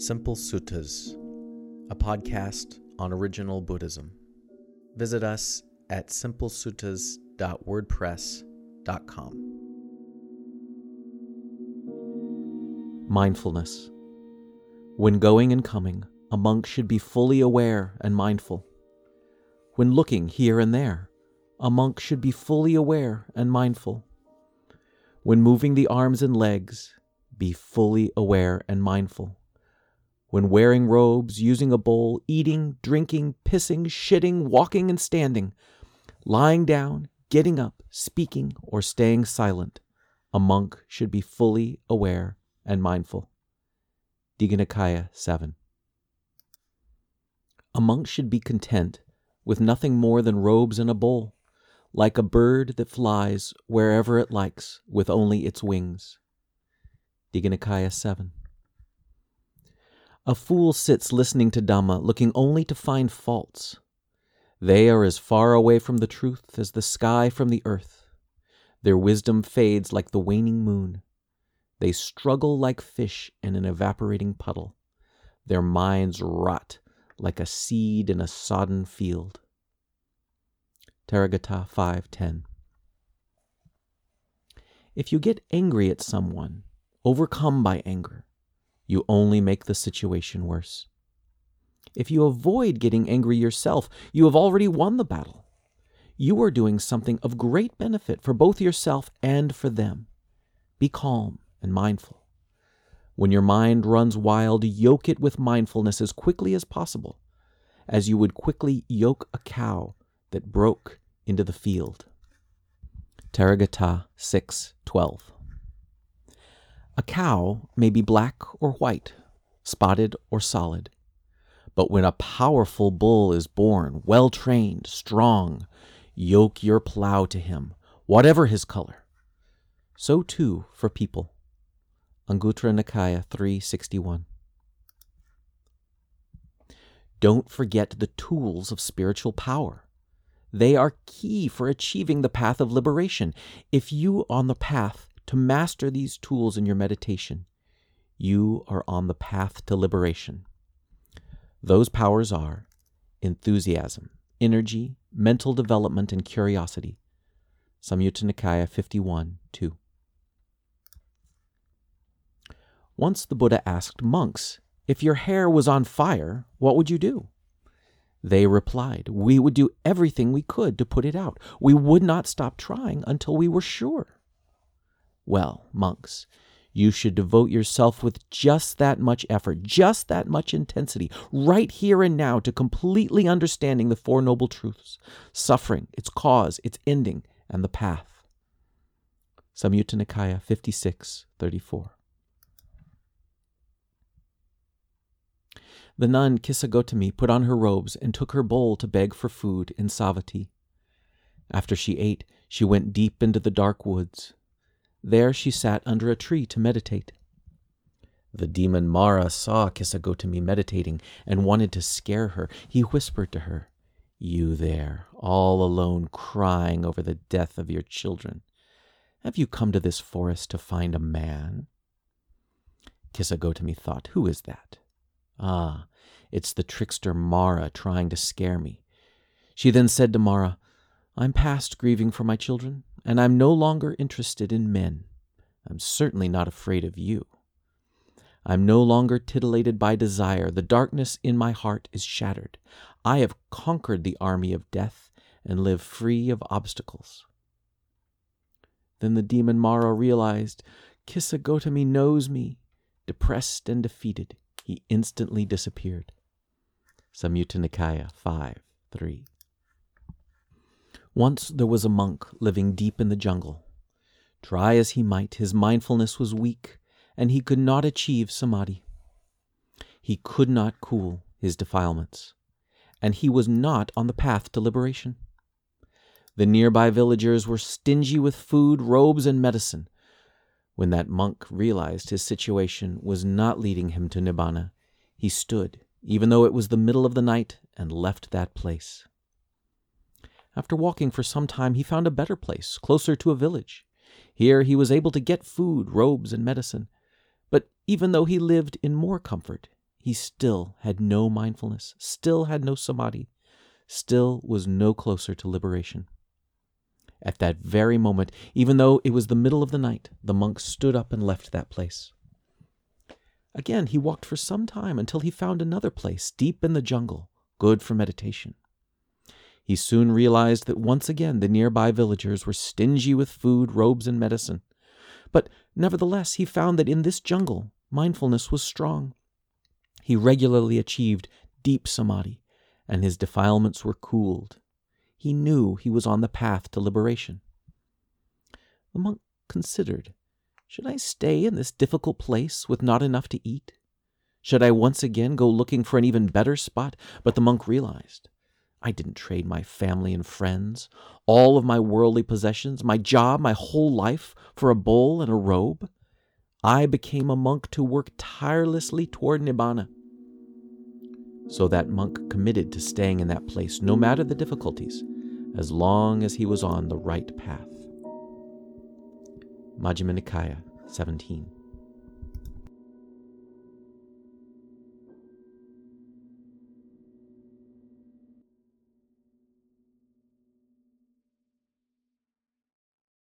Simple Suttas, a podcast on original Buddhism. Visit us at simplesuttas.wordpress.com. Mindfulness. When going and coming, a monk should be fully aware and mindful. When looking here and there, a monk should be fully aware and mindful. When moving the arms and legs, be fully aware and mindful. When wearing robes, using a bowl, eating, drinking, pissing, shitting, walking, and standing, lying down, getting up, speaking, or staying silent, a monk should be fully aware and mindful. Digha Nikaya 7. A monk should be content with nothing more than robes and a bowl, like a bird that flies wherever it likes with only its wings. Digha Nikaya 7. A fool sits listening to Dhamma, looking only to find faults. They are as far away from the truth as the sky from the earth. Their wisdom fades like the waning moon. They struggle like fish in an evaporating puddle. Their minds rot like a seed in a sodden field. Therigatha 5:10 If you get angry at someone, overcome by anger, you only make the situation worse. If you avoid getting angry yourself, you have already won the battle. You are doing something of great benefit for both yourself and for them. Be calm and mindful. When your mind runs wild, yoke it with mindfulness as quickly as possible, as you would quickly yoke a cow that broke into the field. Therigatha 6:12 A cow may be black or white, spotted or solid. But when a powerful bull is born, well trained, strong, yoke your plow to him, whatever his color. So too for people. Anguttara Nikaya 361. Don't forget the tools of spiritual power. They are key for achieving the path of liberation. If you on the path to master these tools in your meditation, you are on the path to liberation. Those powers are enthusiasm, energy, mental development, and curiosity. Samyutta Nikaya 51 2. Once the Buddha asked monks, If your hair was on fire, what would you do? They replied, We would do everything we could to put it out. We would not stop trying until we were sure. Well, monks, you should devote yourself with just that much effort, just that much intensity, right here and now to completely understanding the Four Noble Truths suffering, its cause, its ending, and the path. Samyutta Nikaya 56 34. The nun Kisagotami put on her robes and took her bowl to beg for food in Savatthi. After she ate, she went deep into the dark woods. There she sat under a tree to meditate. The demon Mara saw Kisagotami meditating and wanted to scare her. He whispered to her, You there, all alone, crying over the death of your children. Have you come to this forest to find a man? Kisagotami thought, Who is that? Ah, it's the trickster Mara trying to scare me. She then said to Mara, I'm past grieving for my children, and I'm no longer interested in men. I'm certainly not afraid of you. I'm no longer titillated by desire. The darkness in my heart is shattered. I have conquered the army of death and live free of obstacles. Then the demon Mara realized Kisagotami knows me. Depressed and defeated, he instantly disappeared. Samyutta Nikaya 5 3. Once there was a monk living deep in the jungle. Try as he might, his mindfulness was weak, and he could not achieve samadhi. He could not cool his defilements, and he was not on the path to liberation. The nearby villagers were stingy with food, robes, and medicine. When that monk realized his situation was not leading him to Nibbana, he stood even though it was the middle of the night, and left that place. After walking for some time, he found a better place, closer to a village. Here he was able to get food, robes, and medicine. But even though he lived in more comfort, he still had no mindfulness, still had no samadhi, still was no closer to liberation. At that very moment, even though it was the middle of the night, the monk stood up and left that place. Again, he walked for some time until he found another place deep in the jungle, good for meditation. He soon realized that once again the nearby villagers were stingy with food, robes, and medicine. But nevertheless, he found that in this jungle, mindfulness was strong. He regularly achieved deep samadhi, and his defilements were cooled. He knew he was on the path to liberation. The monk considered Should I stay in this difficult place with not enough to eat? Should I once again go looking for an even better spot? But the monk realized I didn't trade my family and friends, all of my worldly possessions, my job, my whole life for a bowl and a robe. I became a monk to work tirelessly toward Nibbana. So that monk committed to staying in that place, no matter the difficulties, as long as he was on the right path. Majjhima Nikaya 17.